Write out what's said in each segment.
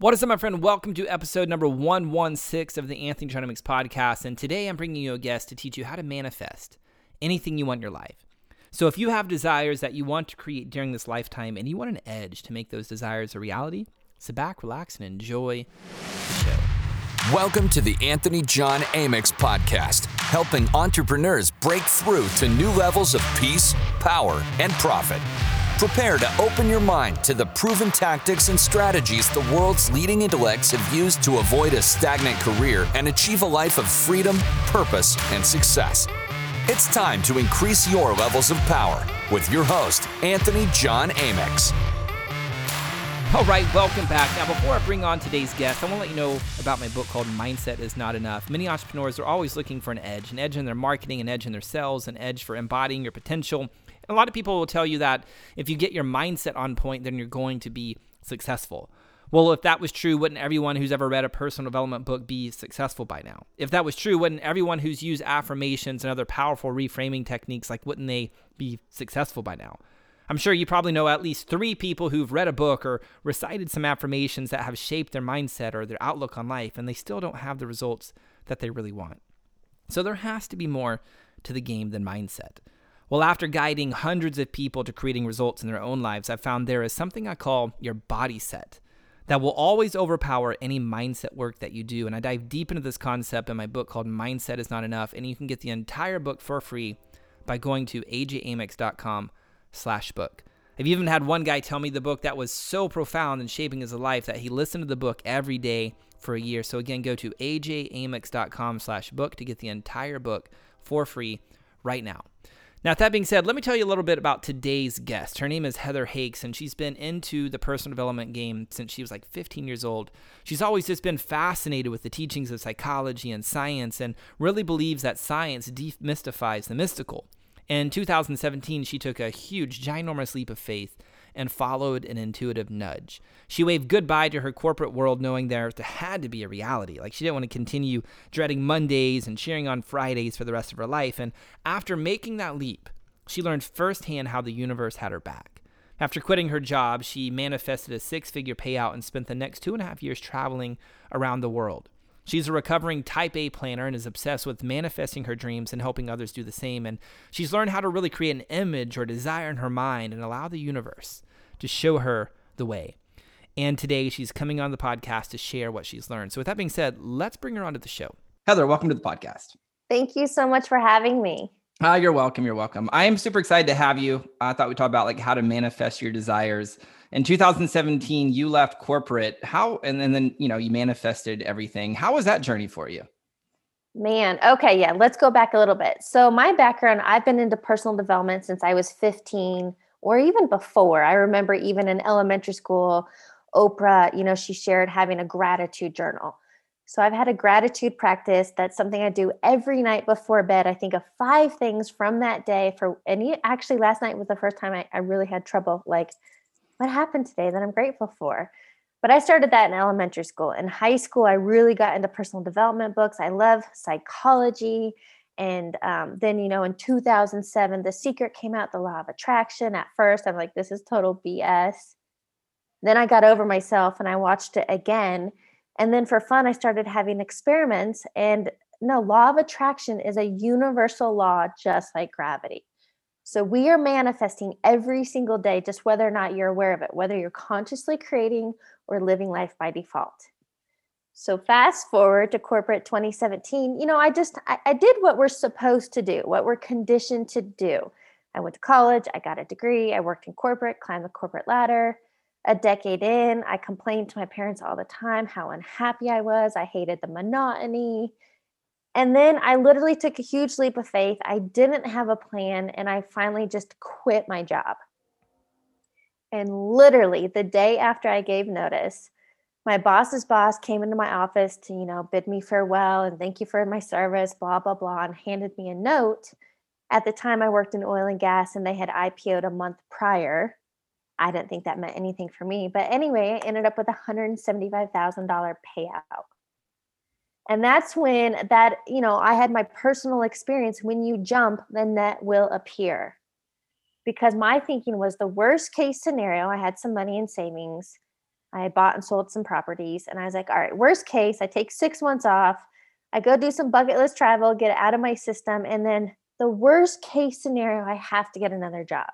What is up, my friend? Welcome to episode number 116 of the Anthony Genomics podcast. And today I'm bringing you a guest to teach you how to manifest anything you want in your life. So, if you have desires that you want to create during this lifetime and you want an edge to make those desires a reality, sit back, relax, and enjoy the show. Welcome to the Anthony John Amix podcast, helping entrepreneurs break through to new levels of peace, power, and profit. Prepare to open your mind to the proven tactics and strategies the world's leading intellects have used to avoid a stagnant career and achieve a life of freedom, purpose, and success. It's time to increase your levels of power with your host, Anthony John Amix. All right, welcome back. Now, before I bring on today's guest, I want to let you know about my book called Mindset is Not Enough. Many entrepreneurs are always looking for an edge an edge in their marketing, an edge in their sales, an edge for embodying your potential a lot of people will tell you that if you get your mindset on point, then you're going to be successful. Well, if that was true, wouldn't everyone who's ever read a personal development book be successful by now? If that was true, wouldn't everyone who's used affirmations and other powerful reframing techniques, like wouldn't they be successful by now? I'm sure you probably know at least three people who've read a book or recited some affirmations that have shaped their mindset or their outlook on life, and they still don't have the results that they really want. So there has to be more to the game than mindset. Well, after guiding hundreds of people to creating results in their own lives, I've found there is something I call your body set that will always overpower any mindset work that you do. And I dive deep into this concept in my book called Mindset is Not Enough. And you can get the entire book for free by going to ajamix.com slash book. I've even had one guy tell me the book that was so profound in shaping his life that he listened to the book every day for a year. So again, go to ajamix.com slash book to get the entire book for free right now. Now, that being said, let me tell you a little bit about today's guest. Her name is Heather Hakes, and she's been into the personal development game since she was like 15 years old. She's always just been fascinated with the teachings of psychology and science and really believes that science demystifies the mystical. In 2017, she took a huge, ginormous leap of faith and followed an intuitive nudge. She waved goodbye to her corporate world, knowing there had to be a reality. Like she didn't want to continue dreading Mondays and cheering on Fridays for the rest of her life. And after making that leap, she learned firsthand how the universe had her back. After quitting her job, she manifested a six figure payout and spent the next two and a half years traveling around the world. She's a recovering type A planner and is obsessed with manifesting her dreams and helping others do the same. And she's learned how to really create an image or desire in her mind and allow the universe to show her the way. And today she's coming on the podcast to share what she's learned. So, with that being said, let's bring her onto the show. Heather, welcome to the podcast. Thank you so much for having me. Ah, you're welcome. You're welcome. I am super excited to have you. I thought we talked about like how to manifest your desires in 2017 you left corporate how and, and then you know you manifested everything how was that journey for you man okay yeah let's go back a little bit so my background i've been into personal development since i was 15 or even before i remember even in elementary school oprah you know she shared having a gratitude journal so i've had a gratitude practice that's something i do every night before bed i think of five things from that day for and actually last night was the first time I, I really had trouble like what happened today that I'm grateful for? But I started that in elementary school. In high school, I really got into personal development books. I love psychology. And um, then, you know, in 2007, The Secret came out, The Law of Attraction. At first, I'm like, this is total BS. Then I got over myself and I watched it again. And then for fun, I started having experiments. And no, law of attraction is a universal law, just like gravity. So we are manifesting every single day, just whether or not you're aware of it, whether you're consciously creating or living life by default. So fast forward to corporate 2017, you know, I just I, I did what we're supposed to do, what we're conditioned to do. I went to college, I got a degree, I worked in corporate, climbed the corporate ladder. A decade in, I complained to my parents all the time how unhappy I was. I hated the monotony. And then I literally took a huge leap of faith. I didn't have a plan and I finally just quit my job. And literally the day after I gave notice, my boss's boss came into my office to, you know, bid me farewell and thank you for my service, blah, blah, blah, and handed me a note. At the time, I worked in oil and gas and they had IPO'd a month prior. I didn't think that meant anything for me. But anyway, I ended up with a $175,000 payout and that's when that you know i had my personal experience when you jump the net will appear because my thinking was the worst case scenario i had some money in savings I bought and sold some properties. And I was like, all right, worst case, I take six months off. I go do some bucket list travel, get out of my system. And then the worst case scenario, I have to get another job.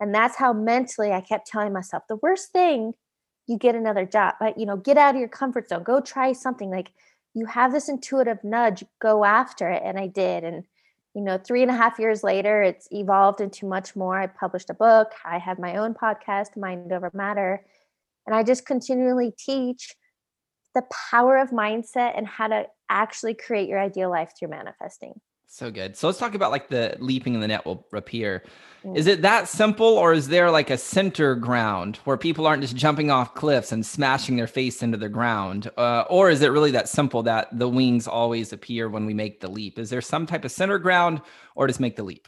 And that's how mentally I kept telling myself the worst thing, you get another job, but you know, get out of your comfort zone, go try something. Like you have this intuitive nudge, go after it. And I did. And, you know, three and a half years later, it's evolved into much more. I published a book, I have my own podcast, Mind Over Matter. And I just continually teach the power of mindset and how to actually create your ideal life through manifesting. So good. So let's talk about like the leaping in the net will appear. Is it that simple or is there like a center ground where people aren't just jumping off cliffs and smashing their face into the ground? Uh, or is it really that simple that the wings always appear when we make the leap? Is there some type of center ground or just make the leap?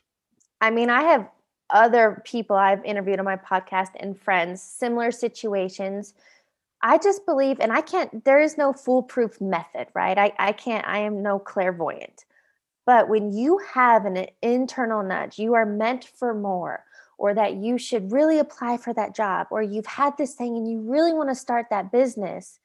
I mean, I have other people I've interviewed on my podcast and friends, similar situations. I just believe, and I can't, there is no foolproof method, right? I, I can't, I am no clairvoyant. But when you have an internal nudge, you are meant for more, or that you should really apply for that job, or you've had this thing and you really want to start that business,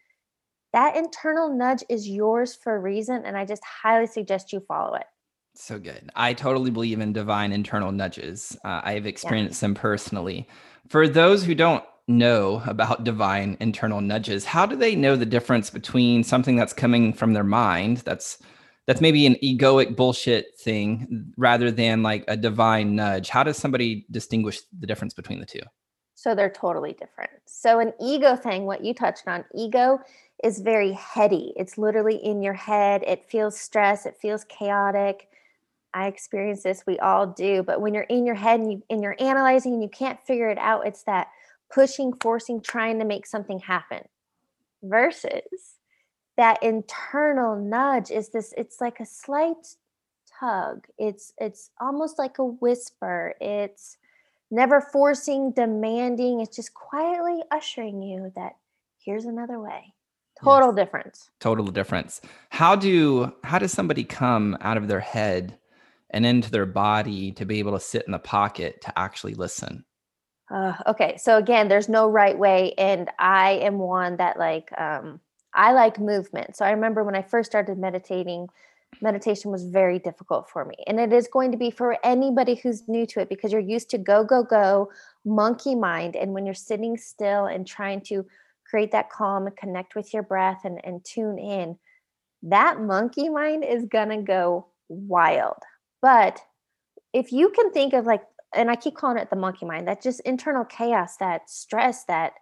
that internal nudge is yours for a reason. And I just highly suggest you follow it. So good. I totally believe in divine internal nudges. Uh, I have experienced yeah. them personally. For those who don't know about divine internal nudges, how do they know the difference between something that's coming from their mind that's that's maybe an egoic bullshit thing rather than like a divine nudge. How does somebody distinguish the difference between the two? So they're totally different. So an ego thing, what you touched on, ego is very heady. It's literally in your head. It feels stress. It feels chaotic. I experience this. We all do. But when you're in your head and, you, and you're analyzing and you can't figure it out, it's that pushing, forcing, trying to make something happen. Versus that internal nudge is this it's like a slight tug it's it's almost like a whisper it's never forcing demanding it's just quietly ushering you that here's another way total yes. difference total difference how do how does somebody come out of their head and into their body to be able to sit in the pocket to actually listen uh, okay so again there's no right way and i am one that like um I like movement. So I remember when I first started meditating, meditation was very difficult for me. And it is going to be for anybody who's new to it because you're used to go, go, go, monkey mind. And when you're sitting still and trying to create that calm and connect with your breath and, and tune in, that monkey mind is going to go wild. But if you can think of like, and I keep calling it the monkey mind, that just internal chaos, that stress, that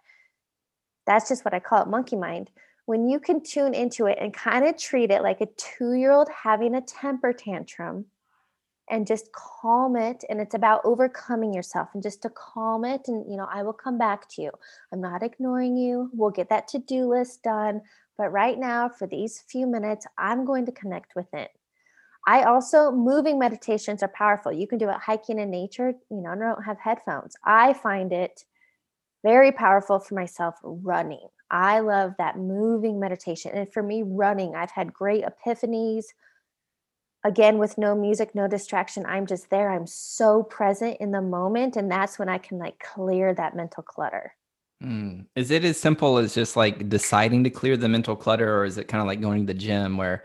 that's just what I call it monkey mind when you can tune into it and kind of treat it like a two year old having a temper tantrum and just calm it and it's about overcoming yourself and just to calm it and you know i will come back to you. I'm not ignoring you. We'll get that to-do list done. But right now for these few minutes i'm going to connect with it i also moving meditations are powerful you can do it hiking in nature you know don't have headphones i find it very powerful for myself running I love that moving meditation. And for me, running, I've had great epiphanies. Again, with no music, no distraction, I'm just there. I'm so present in the moment. And that's when I can like clear that mental clutter. Mm. Is it as simple as just like deciding to clear the mental clutter, or is it kind of like going to the gym where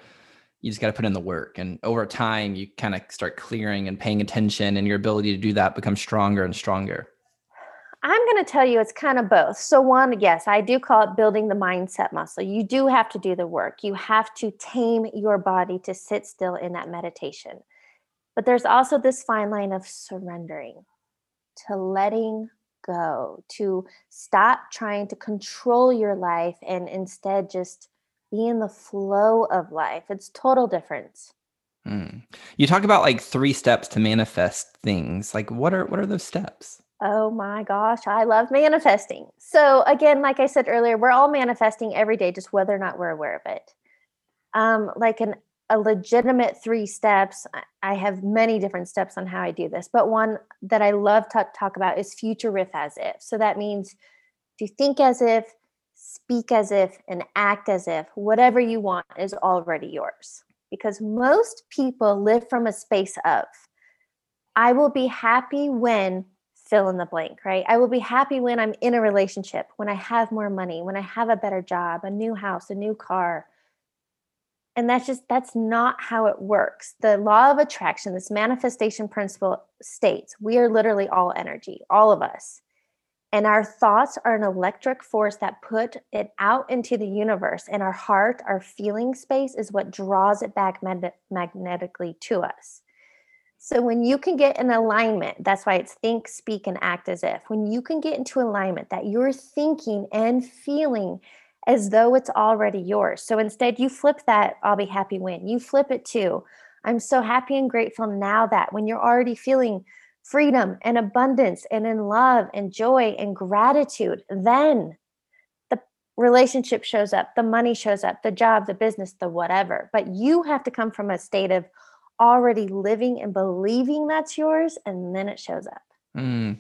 you just got to put in the work and over time you kind of start clearing and paying attention and your ability to do that becomes stronger and stronger? I'm going to tell you it's kind of both. So, one, yes, I do call it building the mindset muscle. You do have to do the work, you have to tame your body to sit still in that meditation. But there's also this fine line of surrendering, to letting go, to stop trying to control your life and instead just be in the flow of life. It's total difference. Mm. You talk about like three steps to manifest things. Like what are what are those steps? Oh my gosh, I love manifesting. So, again, like I said earlier, we're all manifesting every day, just whether or not we're aware of it. Um, like an, a legitimate three steps, I have many different steps on how I do this, but one that I love to talk about is future riff as if. So, that means to think as if, speak as if, and act as if whatever you want is already yours. Because most people live from a space of, I will be happy when fill in the blank, right? I will be happy when I'm in a relationship, when I have more money, when I have a better job, a new house, a new car. And that's just, that's not how it works. The law of attraction, this manifestation principle states we are literally all energy, all of us. And our thoughts are an electric force that put it out into the universe. And our heart, our feeling space, is what draws it back mag- magnetically to us. So when you can get in alignment, that's why it's think, speak, and act as if. When you can get into alignment that you're thinking and feeling as though it's already yours. So instead, you flip that, I'll be happy when. You flip it to, I'm so happy and grateful now that when you're already feeling freedom and abundance and in love and joy and gratitude, then the relationship shows up, the money shows up, the job, the business, the whatever. But you have to come from a state of, already living and believing that's yours, and then it shows up. Mm.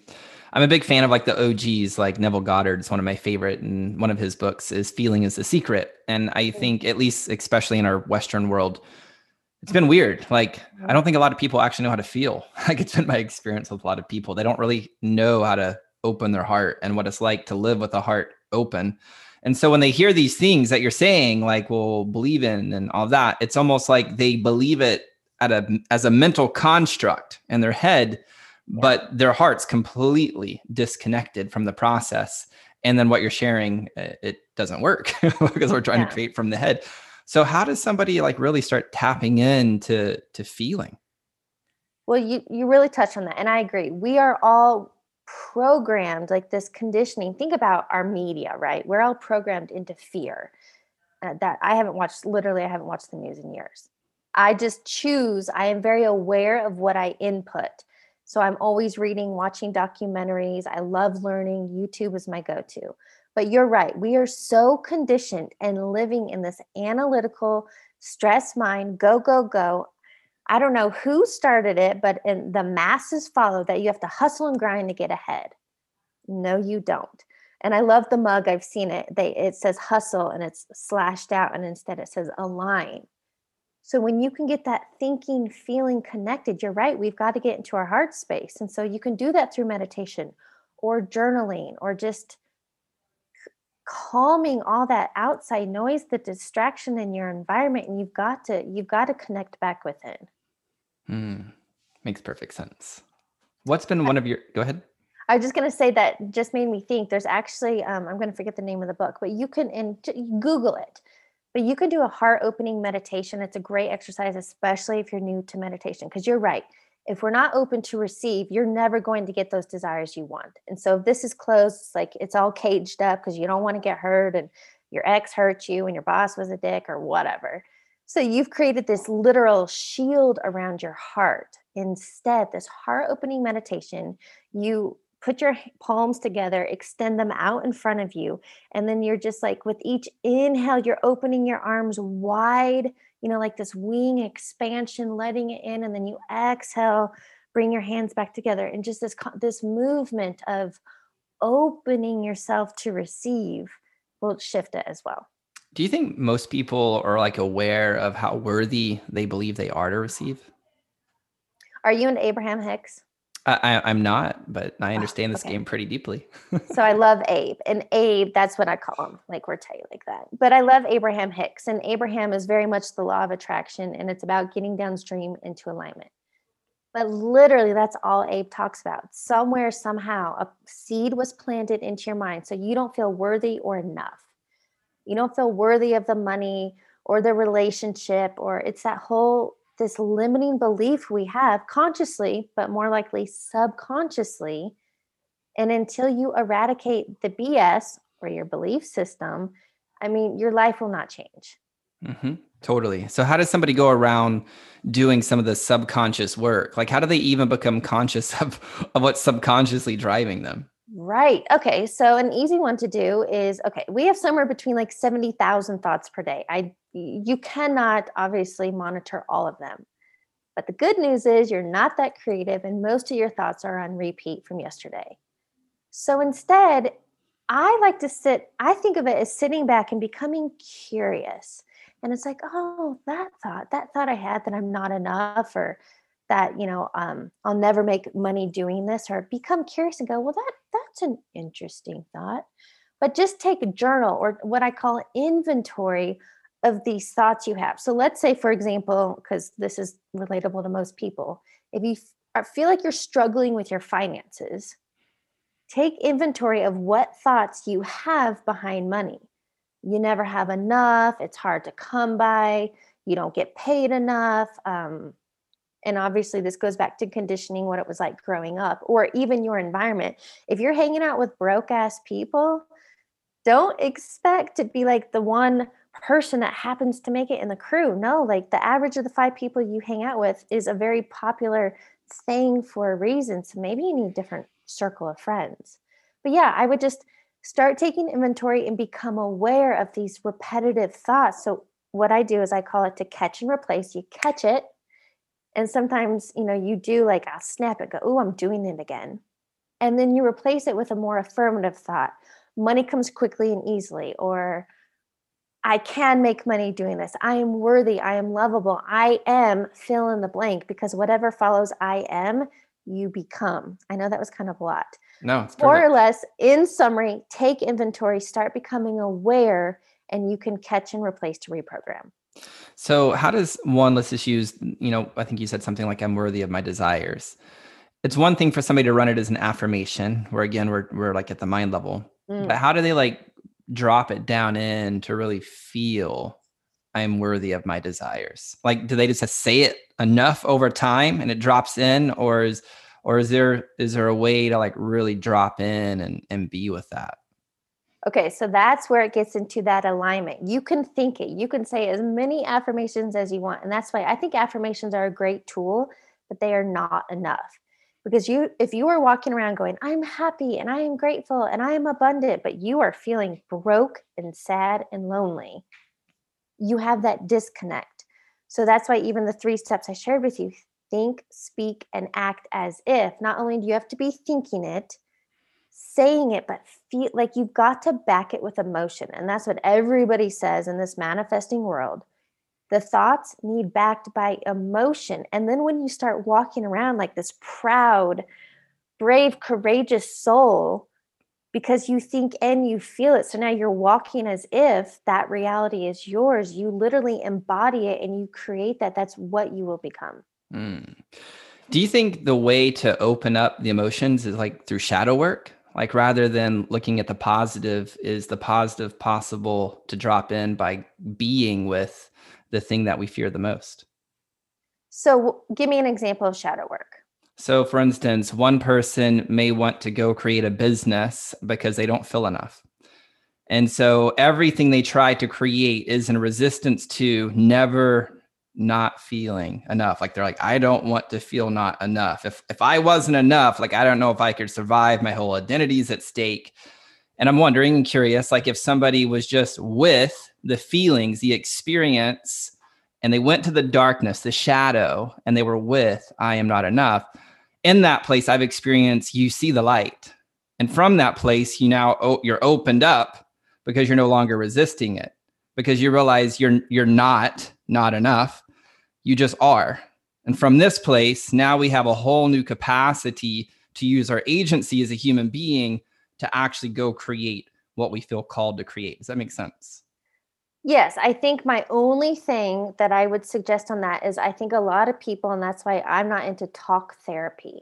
I'm a big fan of like the OGs, like Neville Goddard is one of my favorite, and one of his books is "Feeling Is the Secret." And I mm. think, at least, especially in our Western world, it's been weird. Like, I don't think a lot of people actually know how to feel. Like, it's been my experience with a lot of people. They don't really know how to open their heart and what it's like to live with a heart open. And so when they hear these things that you're saying, like, well, believe in and all that, it's almost like they believe it at a as a mental construct in their head yeah. but their heart's completely disconnected from the process and then what you're sharing uh, it doesn't work because we're trying yeah. to create from the head so how does somebody like really start tapping into to feeling well you you really touched on that and i agree we are all programmed like this conditioning think about our media right we're all programmed into fear uh, that i haven't watched literally i haven't watched the news in years I just choose, I am very aware of what I input. So I'm always reading, watching documentaries. I love learning. YouTube is my go to. But you're right. We are so conditioned and living in this analytical, stress mind, go, go, go. I don't know who started it, but in the masses follow that you have to hustle and grind to get ahead. No, you don't. And I love the mug. I've seen it. They it says hustle and it's slashed out, and instead it says align. So when you can get that thinking, feeling connected, you're right, we've got to get into our heart space. And so you can do that through meditation or journaling or just calming all that outside noise, the distraction in your environment. And you've got to, you've got to connect back within. Mm, makes perfect sense. What's been one of your, go ahead. I was just going to say that just made me think there's actually, um, I'm going to forget the name of the book, but you can in, Google it but you can do a heart opening meditation. It's a great exercise, especially if you're new to meditation, because you're right. If we're not open to receive, you're never going to get those desires you want. And so if this is closed, it's like it's all caged up because you don't want to get hurt and your ex hurt you and your boss was a dick or whatever. So you've created this literal shield around your heart. Instead, this heart opening meditation, you put your palms together, extend them out in front of you. And then you're just like, with each inhale, you're opening your arms wide, you know, like this wing expansion, letting it in. And then you exhale, bring your hands back together. And just this, this movement of opening yourself to receive will shift it as well. Do you think most people are like aware of how worthy they believe they are to receive? Are you an Abraham Hicks? I, am not, but I understand this okay. game pretty deeply. so I love Abe, and Abe, that's what I call him. Like we're tight like that. But I love Abraham Hicks, and Abraham is very much the law of attraction, and it's about getting downstream into alignment. But literally, that's all Abe talks about. Somewhere, somehow, a seed was planted into your mind, so you don't feel worthy or enough. You don't feel worthy of the money or the relationship, or it's that whole this limiting belief we have consciously, but more likely subconsciously. And until you eradicate the BS or your belief system, I mean, your life will not change. Mm-hmm. Totally. So, how does somebody go around doing some of the subconscious work? Like, how do they even become conscious of, of what's subconsciously driving them? Right. Okay. So an easy one to do is okay, we have somewhere between like 70,000 thoughts per day. I you cannot obviously monitor all of them. But the good news is you're not that creative and most of your thoughts are on repeat from yesterday. So instead, I like to sit, I think of it as sitting back and becoming curious. And it's like, oh, that thought, that thought I had that I'm not enough or that you know um, i'll never make money doing this or become curious and go well that that's an interesting thought. But just take a journal or what i call inventory of these thoughts you have. So let's say for example because this is relatable to most people if you f- feel like you're struggling with your finances take inventory of what thoughts you have behind money. You never have enough it's hard to come by you don't get paid enough um, and obviously this goes back to conditioning what it was like growing up or even your environment. If you're hanging out with broke ass people don't expect to be like the one person that happens to make it in the crew. No like the average of the five people you hang out with is a very popular thing for a reason so maybe you need a different circle of friends. But yeah i would just start taking inventory and become aware of these repetitive thoughts. So what i do is i call it to catch and replace. You catch it and sometimes, you know, you do like, I'll snap and go, oh, I'm doing it again. And then you replace it with a more affirmative thought. Money comes quickly and easily, or I can make money doing this. I am worthy. I am lovable. I am fill in the blank because whatever follows I am, you become. I know that was kind of a lot. No, more or less, in summary, take inventory, start becoming aware, and you can catch and replace to reprogram. So, how does one, let's just use, you know, I think you said something like, I'm worthy of my desires. It's one thing for somebody to run it as an affirmation, where again, we're, we're like at the mind level. Mm. But how do they like drop it down in to really feel I'm worthy of my desires? Like, do they just say it enough over time and it drops in, or is, or is there is there a way to like really drop in and and be with that? Okay, so that's where it gets into that alignment. You can think it, you can say as many affirmations as you want. And that's why I think affirmations are a great tool, but they are not enough. Because you, if you are walking around going, I'm happy and I am grateful and I am abundant, but you are feeling broke and sad and lonely, you have that disconnect. So that's why even the three steps I shared with you think, speak, and act as if. Not only do you have to be thinking it, saying it, but feel like you've got to back it with emotion. And that's what everybody says in this manifesting world. The thoughts need backed by emotion. And then when you start walking around like this proud, brave, courageous soul, because you think and you feel it. So now you're walking as if that reality is yours. You literally embody it and you create that. That's what you will become. Mm. Do you think the way to open up the emotions is like through shadow work? Like rather than looking at the positive is the positive possible to drop in by being with the thing that we fear the most? So give me an example of shadow work. So for instance one person may want to go create a business because they don't feel enough. And so everything they try to create is in resistance to never not feeling enough. Like they're like, I don't want to feel not enough. If if I wasn't enough, like I don't know if I could survive. My whole identity's at stake. And I'm wondering and curious, like if somebody was just with the feelings, the experience, and they went to the darkness, the shadow, and they were with, I am not enough. In that place, I've experienced you see the light. And from that place, you now you're opened up because you're no longer resisting it because you realize you're you're not not enough you just are. And from this place, now we have a whole new capacity to use our agency as a human being to actually go create what we feel called to create. Does that make sense? Yes, I think my only thing that I would suggest on that is I think a lot of people, and that's why I'm not into talk therapy.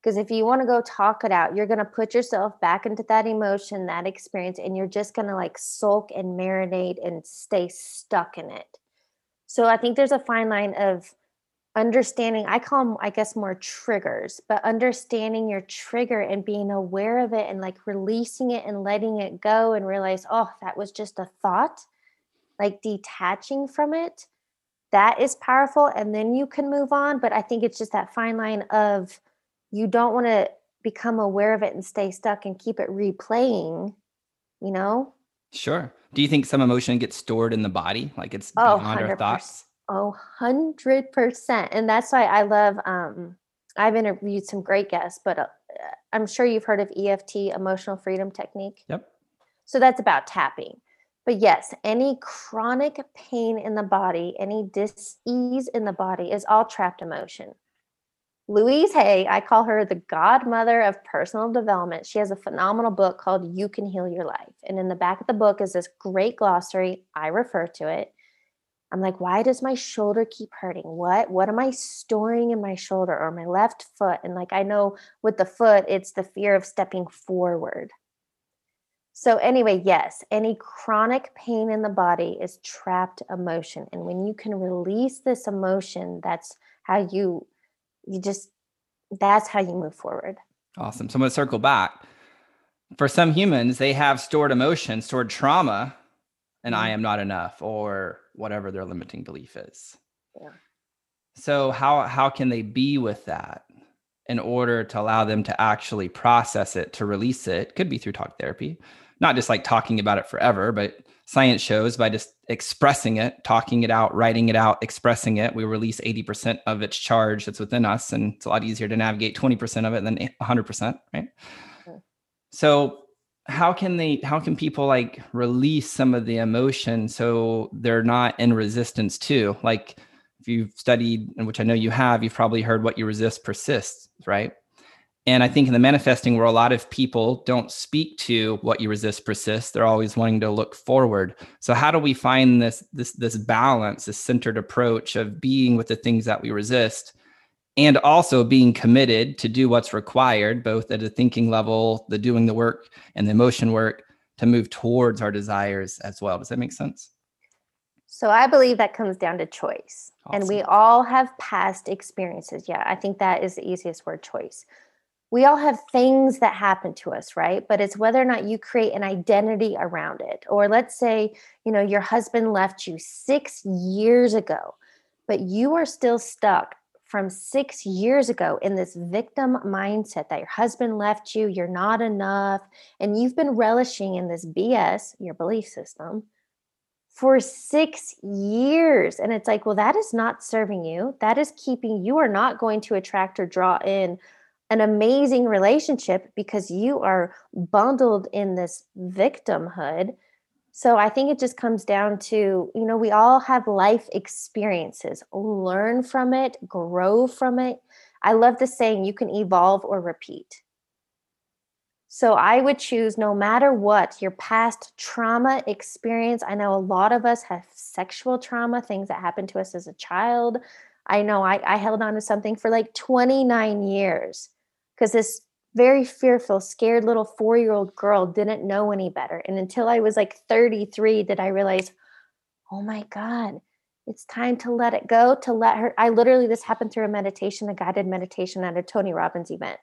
Because if you want to go talk it out, you're going to put yourself back into that emotion, that experience, and you're just going to like sulk and marinate and stay stuck in it. So I think there's a fine line of understanding, I call them, I guess, more triggers, but understanding your trigger and being aware of it and like releasing it and letting it go and realize, oh, that was just a thought, like detaching from it. That is powerful. And then you can move on. But I think it's just that fine line of you don't want to become aware of it and stay stuck and keep it replaying, you know? Sure. Do you think some emotion gets stored in the body? Like it's oh, beyond 100%. our thoughts? Oh, 100%. And that's why I love, um, I've interviewed some great guests, but uh, I'm sure you've heard of EFT, emotional freedom technique. Yep. So that's about tapping. But yes, any chronic pain in the body, any dis-ease in the body is all trapped emotion. Louise Hay, I call her the godmother of personal development. She has a phenomenal book called You Can Heal Your Life. And in the back of the book is this great glossary. I refer to it. I'm like, why does my shoulder keep hurting? What what am I storing in my shoulder or my left foot? And like I know with the foot, it's the fear of stepping forward. So anyway, yes, any chronic pain in the body is trapped emotion. And when you can release this emotion, that's how you you just that's how you move forward. Awesome. So I'm going to circle back. For some humans, they have stored emotion, stored trauma, and I mm-hmm. am not enough, or whatever their limiting belief is. Yeah. So how how can they be with that in order to allow them to actually process it, to release it? Could be through talk therapy, not just like talking about it forever, but science shows by just expressing it, talking it out, writing it out, expressing it, we release 80% of its charge that's within us. And it's a lot easier to navigate 20% of it than 100%, right? Mm-hmm. So, how can they, how can people like release some of the emotion so they're not in resistance to? Like, if you've studied, and which I know you have, you've probably heard what you resist persists, right? And I think in the manifesting where a lot of people don't speak to what you resist persists, they're always wanting to look forward. So how do we find this this this balance, this centered approach of being with the things that we resist and also being committed to do what's required, both at a thinking level, the doing the work and the emotion work to move towards our desires as well. Does that make sense? So I believe that comes down to choice. Awesome. And we all have past experiences. Yeah, I think that is the easiest word choice we all have things that happen to us, right? But it's whether or not you create an identity around it. Or let's say, you know, your husband left you six years ago, but you are still stuck from six years ago in this victim mindset that your husband left you, you're not enough, and you've been relishing in this BS, your belief system, for six years. And it's like, well, that is not serving you. That is keeping you are not going to attract or draw in an amazing relationship because you are bundled in this victimhood. So I think it just comes down to, you know, we all have life experiences. Learn from it, grow from it. I love the saying you can evolve or repeat. So I would choose no matter what your past trauma experience. I know a lot of us have sexual trauma, things that happened to us as a child. I know I, I held on to something for like 29 years because this very fearful, scared little four year old girl didn't know any better. And until I was like 33, did I realize, oh my God, it's time to let it go, to let her. I literally, this happened through a meditation, a guided meditation at a Tony Robbins event.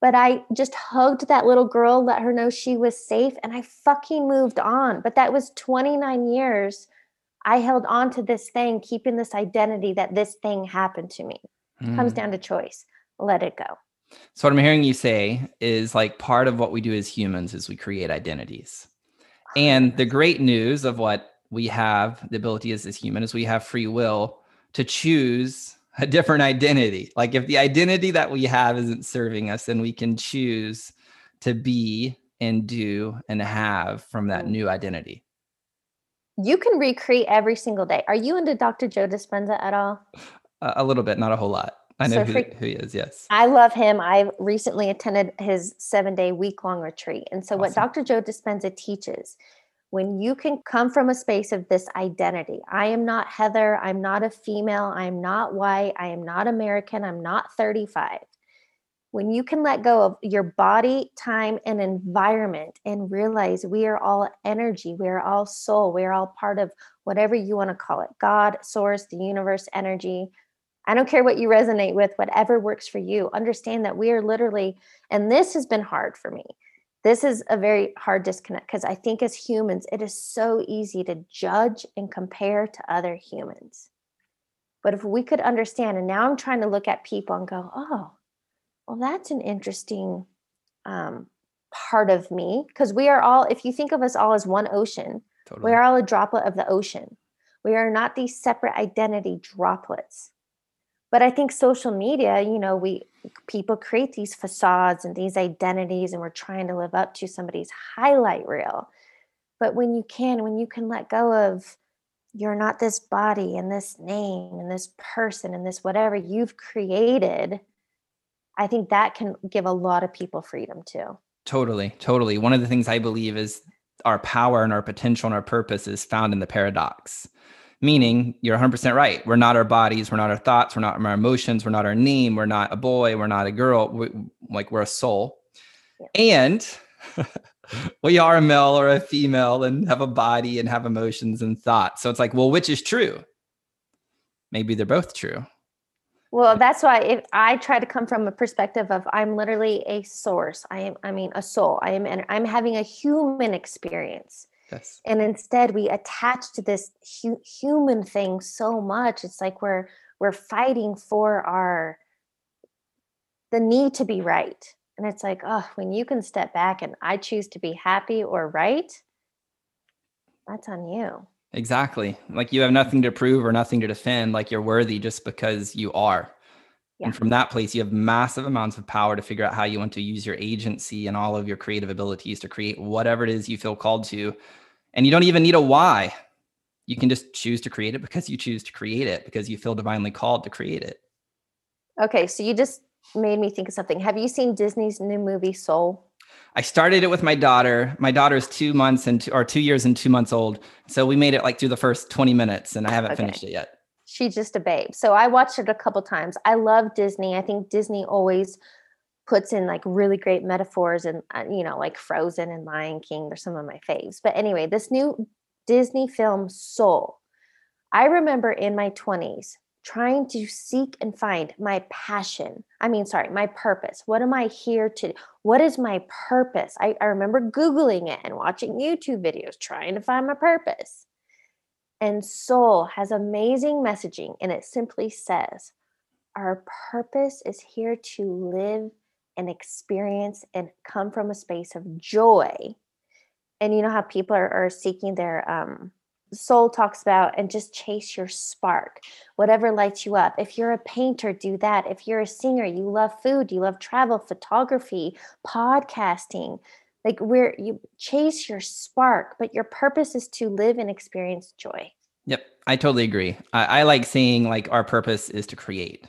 But I just hugged that little girl, let her know she was safe, and I fucking moved on. But that was 29 years. I held on to this thing, keeping this identity that this thing happened to me. Mm. Comes down to choice. Let it go. So what I'm hearing you say is like part of what we do as humans is we create identities. And the great news of what we have the ability as as human is we have free will to choose a different identity. Like if the identity that we have isn't serving us, then we can choose to be and do and have from that mm. new identity. You can recreate every single day. Are you into Dr. Joe Dispenza at all? A, a little bit, not a whole lot. I know so who, for, who, he is. Yes. I love him. I recently attended his seven day week long retreat. And so, awesome. what Dr. Joe Dispenza teaches when you can come from a space of this identity I am not Heather. I'm not a female. I'm not white. I am not American. I'm not 35. When you can let go of your body, time, and environment and realize we are all energy, we are all soul, we are all part of whatever you want to call it God, source, the universe, energy, I don't care what you resonate with, whatever works for you. Understand that we are literally, and this has been hard for me. This is a very hard disconnect because I think as humans, it is so easy to judge and compare to other humans. But if we could understand, and now I'm trying to look at people and go, oh, well, that's an interesting um, part of me. Because we are all, if you think of us all as one ocean, totally. we are all a droplet of the ocean. We are not these separate identity droplets but i think social media you know we people create these facades and these identities and we're trying to live up to somebody's highlight reel but when you can when you can let go of you're not this body and this name and this person and this whatever you've created I think that can give a lot of people freedom too. Totally, totally. One of the things I believe is our power and our potential and our purpose is found in the paradox. Meaning, you're 100% right. We're not our bodies, we're not our thoughts, we're not our emotions, we're not our name, we're not a boy, we're not a girl, we, like we're a soul. Yeah. And we are a male or a female and have a body and have emotions and thoughts. So it's like, well, which is true? Maybe they're both true. Well, that's why if I try to come from a perspective of I'm literally a source. I am, I mean, a soul. I am, and I'm having a human experience. Yes. And instead, we attach to this hu- human thing so much. It's like we're we're fighting for our the need to be right. And it's like, oh, when you can step back and I choose to be happy or right, that's on you. Exactly. Like you have nothing to prove or nothing to defend. Like you're worthy just because you are. Yeah. And from that place, you have massive amounts of power to figure out how you want to use your agency and all of your creative abilities to create whatever it is you feel called to. And you don't even need a why. You can just choose to create it because you choose to create it because you feel divinely called to create it. Okay. So you just made me think of something. Have you seen Disney's new movie, Soul? I started it with my daughter. My daughter's two months and two, or two years and two months old. So we made it like through the first 20 minutes and I haven't okay. finished it yet. She's just a babe. So I watched it a couple times. I love Disney. I think Disney always puts in like really great metaphors and uh, you know like Frozen and Lion King. They're some of my faves. But anyway, this new Disney film Soul. I remember in my 20s trying to seek and find my passion. I mean, sorry, my purpose. What am I here to? What is my purpose? I, I remember Googling it and watching YouTube videos trying to find my purpose. And Soul has amazing messaging, and it simply says, Our purpose is here to live and experience and come from a space of joy. And you know how people are, are seeking their um, soul talks about and just chase your spark. Whatever lights you up. If you're a painter do that. If you're a singer you love food you love travel photography podcasting like where you chase your spark but your purpose is to live and experience joy yep i totally agree i, I like seeing like our purpose is to create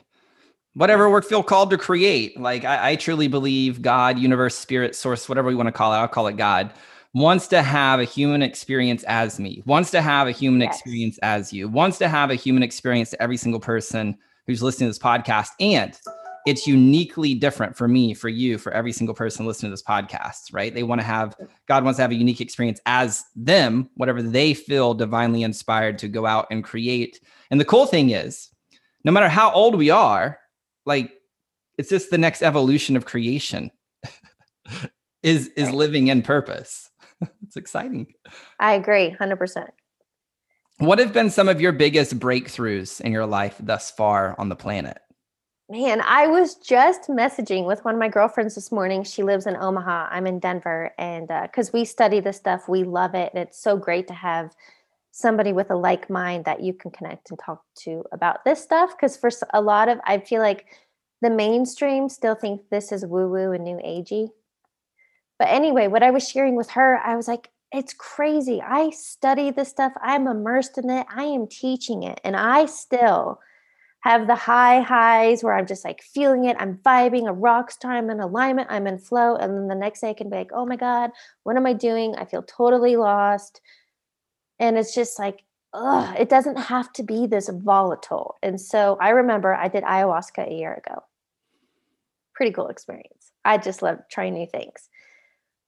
whatever we feel called to create like I, I truly believe god universe spirit source whatever we want to call it i'll call it god wants to have a human experience as me, wants to have a human yes. experience as you, wants to have a human experience to every single person who's listening to this podcast. And it's uniquely different for me, for you, for every single person listening to this podcast, right? They want to have, God wants to have a unique experience as them, whatever they feel divinely inspired to go out and create. And the cool thing is, no matter how old we are, like it's just the next evolution of creation is is living in purpose it's exciting. I agree 100%. What have been some of your biggest breakthroughs in your life thus far on the planet? Man, I was just messaging with one of my girlfriends this morning. She lives in Omaha. I'm in Denver. And because uh, we study this stuff, we love it. And it's so great to have somebody with a like mind that you can connect and talk to about this stuff. Because for a lot of, I feel like the mainstream still think this is woo woo and new agey. But anyway, what I was sharing with her, I was like, it's crazy. I study this stuff. I'm immersed in it. I am teaching it. And I still have the high highs where I'm just like feeling it. I'm vibing a rock star. I'm in alignment. I'm in flow. And then the next day I can be like, oh my God, what am I doing? I feel totally lost. And it's just like, it doesn't have to be this volatile. And so I remember I did ayahuasca a year ago. Pretty cool experience. I just love trying new things.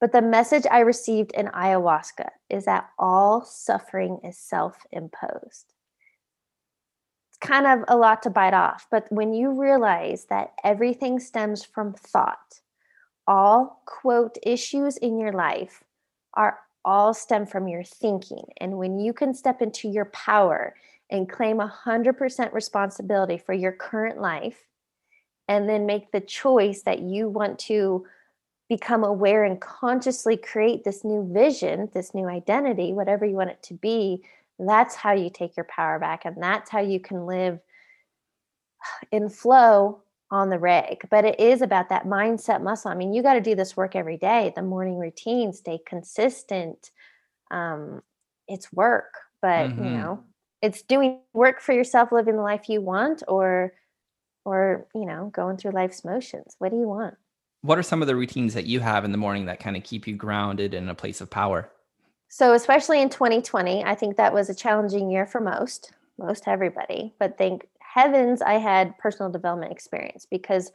But the message I received in ayahuasca is that all suffering is self imposed. Kind of a lot to bite off, but when you realize that everything stems from thought, all quote issues in your life are all stem from your thinking. And when you can step into your power and claim 100% responsibility for your current life, and then make the choice that you want to become aware and consciously create this new vision, this new identity, whatever you want it to be, that's how you take your power back. And that's how you can live in flow on the reg. But it is about that mindset muscle. I mean, you got to do this work every day, the morning routine, stay consistent. Um, it's work, but mm-hmm. you know, it's doing work for yourself, living the life you want, or or, you know, going through life's motions. What do you want? What are some of the routines that you have in the morning that kind of keep you grounded in a place of power? So, especially in 2020, I think that was a challenging year for most, most everybody. But thank heavens I had personal development experience because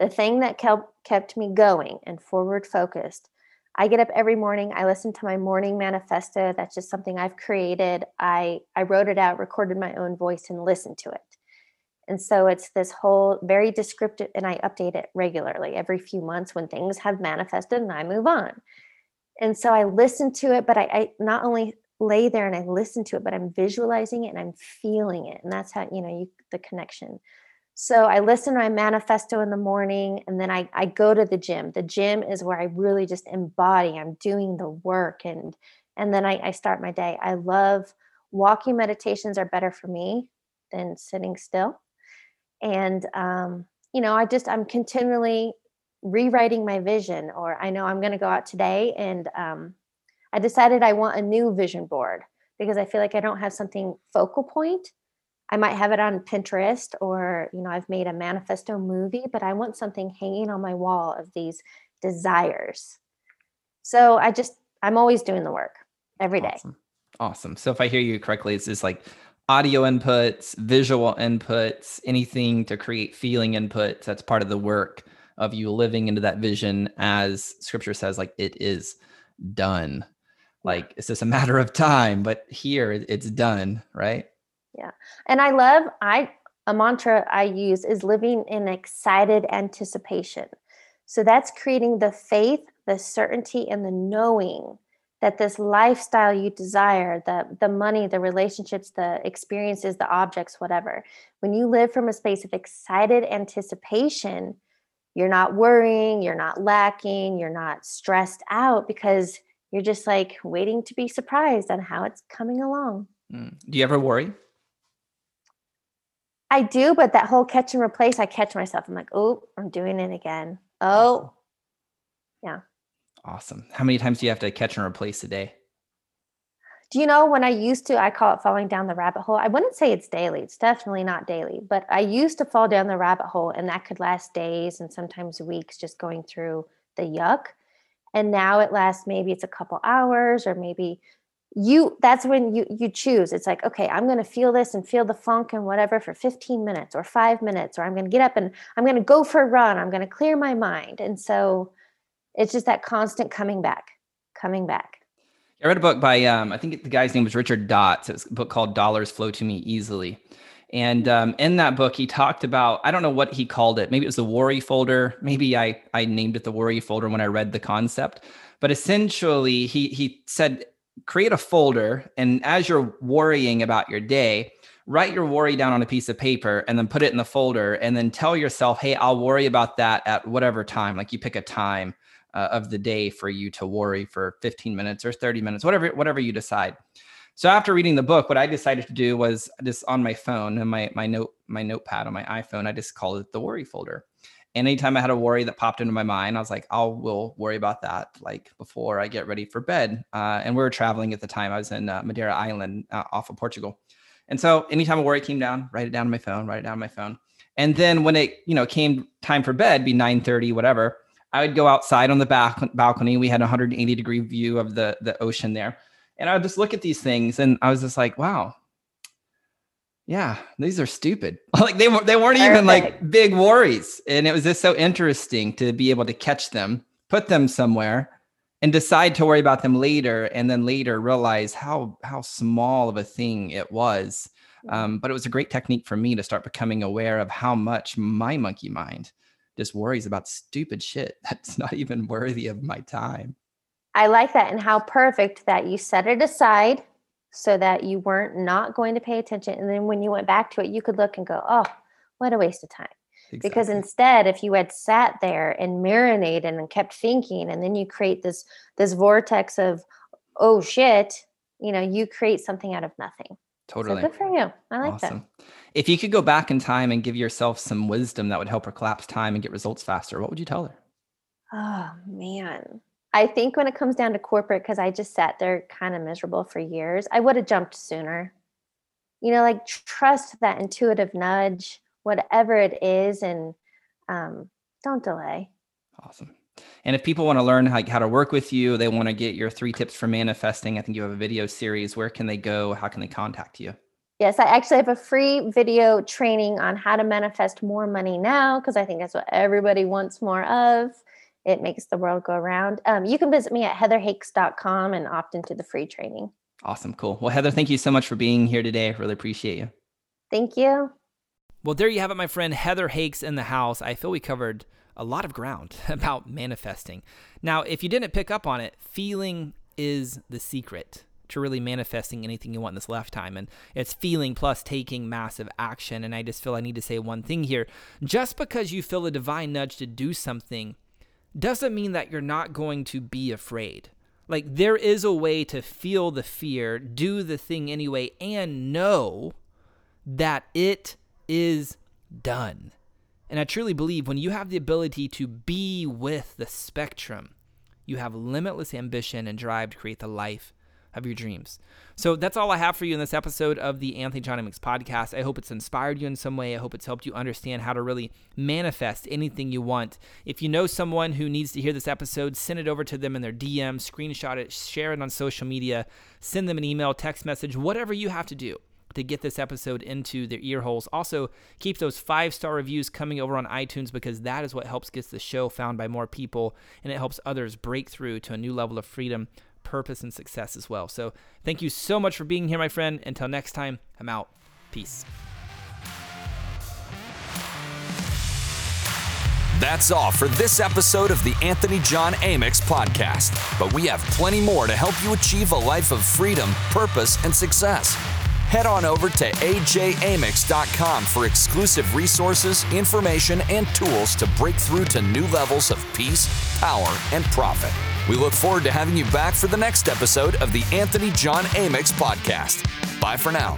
the thing that kept me going and forward focused I get up every morning. I listen to my morning manifesto. That's just something I've created. I I wrote it out, recorded my own voice, and listened to it. And so it's this whole very descriptive, and I update it regularly every few months when things have manifested and I move on. And so I listen to it, but I, I not only lay there and I listen to it, but I'm visualizing it and I'm feeling it. And that's how, you know, you the connection. So I listen to my manifesto in the morning and then I, I go to the gym. The gym is where I really just embody. I'm doing the work and and then I, I start my day. I love walking meditations are better for me than sitting still. And um, you know, I just I'm continually rewriting my vision or I know I'm gonna go out today and um, I decided I want a new vision board because I feel like I don't have something focal point I might have it on Pinterest or, you know, I've made a manifesto movie, but I want something hanging on my wall of these desires. So I just, I'm always doing the work every day. Awesome. awesome. So if I hear you correctly, it's just like audio inputs, visual inputs, anything to create feeling inputs. That's part of the work of you living into that vision as scripture says, like it is done. Like it's just a matter of time, but here it's done, right? Yeah. And I love I a mantra I use is living in excited anticipation. So that's creating the faith, the certainty and the knowing that this lifestyle you desire, the the money, the relationships, the experiences, the objects, whatever. When you live from a space of excited anticipation, you're not worrying, you're not lacking, you're not stressed out because you're just like waiting to be surprised on how it's coming along. Mm. Do you ever worry? I do, but that whole catch and replace, I catch myself. I'm like, oh, I'm doing it again. Oh, yeah. Awesome. How many times do you have to catch and replace a day? Do you know when I used to, I call it falling down the rabbit hole. I wouldn't say it's daily. It's definitely not daily, but I used to fall down the rabbit hole and that could last days and sometimes weeks just going through the yuck. And now it lasts maybe it's a couple hours or maybe you that's when you you choose it's like okay i'm going to feel this and feel the funk and whatever for 15 minutes or 5 minutes or i'm going to get up and i'm going to go for a run i'm going to clear my mind and so it's just that constant coming back coming back i read a book by um, i think the guy's name was richard dotts. It's a book called dollars flow to me easily. And um, in that book he talked about i don't know what he called it. Maybe it was the worry folder. Maybe i i named it the worry folder when i read the concept. But essentially he he said create a folder and as you're worrying about your day write your worry down on a piece of paper and then put it in the folder and then tell yourself hey i'll worry about that at whatever time like you pick a time uh, of the day for you to worry for 15 minutes or 30 minutes whatever whatever you decide so after reading the book what i decided to do was just on my phone and my my note my notepad on my iphone i just called it the worry folder anytime I had a worry that popped into my mind, I was like, I'll will worry about that like before I get ready for bed. Uh, and we were traveling at the time. I was in uh, Madeira Island uh, off of Portugal. And so anytime a worry came down, write it down on my phone, write it down on my phone. And then when it, you know, came time for bed, be 9 30, whatever, I would go outside on the back balcony. We had a 180 degree view of the, the ocean there. And I would just look at these things and I was just like, wow, yeah, these are stupid. like they were they weren't Perfect. even like big worries, and it was just so interesting to be able to catch them, put them somewhere, and decide to worry about them later, and then later realize how how small of a thing it was. Um, but it was a great technique for me to start becoming aware of how much my monkey mind just worries about stupid shit that's not even worthy of my time. I like that, and how perfect that you set it aside so that you weren't not going to pay attention. And then when you went back to it, you could look and go, oh, what a waste of time. Exactly. Because instead, if you had sat there and marinated and kept thinking, and then you create this this vortex of, oh shit, you know, you create something out of nothing. Totally. So good for you. I like awesome. that. If you could go back in time and give yourself some wisdom that would help her collapse time and get results faster, what would you tell her? Oh man. I think when it comes down to corporate, because I just sat there kind of miserable for years, I would have jumped sooner. You know, like trust that intuitive nudge, whatever it is, and um, don't delay. Awesome. And if people want to learn how, how to work with you, they want to get your three tips for manifesting. I think you have a video series. Where can they go? How can they contact you? Yes, I actually have a free video training on how to manifest more money now because I think that's what everybody wants more of. It makes the world go around. Um, you can visit me at heatherhakes.com and opt into the free training. Awesome. Cool. Well, Heather, thank you so much for being here today. I really appreciate you. Thank you. Well, there you have it, my friend Heather Hakes in the house. I feel we covered a lot of ground about manifesting. Now, if you didn't pick up on it, feeling is the secret to really manifesting anything you want in this lifetime. And it's feeling plus taking massive action. And I just feel I need to say one thing here. Just because you feel a divine nudge to do something doesn't mean that you're not going to be afraid. Like, there is a way to feel the fear, do the thing anyway, and know that it is done. And I truly believe when you have the ability to be with the spectrum, you have limitless ambition and drive to create the life of your dreams. So that's all I have for you in this episode of the Anthony John Amyx podcast. I hope it's inspired you in some way. I hope it's helped you understand how to really manifest anything you want. If you know someone who needs to hear this episode, send it over to them in their DM, screenshot it, share it on social media, send them an email, text message, whatever you have to do to get this episode into their ear holes. Also, keep those five star reviews coming over on iTunes because that is what helps get the show found by more people and it helps others break through to a new level of freedom, purpose, and success as well. So, thank you so much for being here, my friend. Until next time, I'm out. Peace. That's all for this episode of the Anthony John Amyx podcast. But we have plenty more to help you achieve a life of freedom, purpose, and success head on over to ajamyx.com for exclusive resources, information, and tools to break through to new levels of peace, power, and profit. We look forward to having you back for the next episode of the Anthony John Amyx podcast. Bye for now.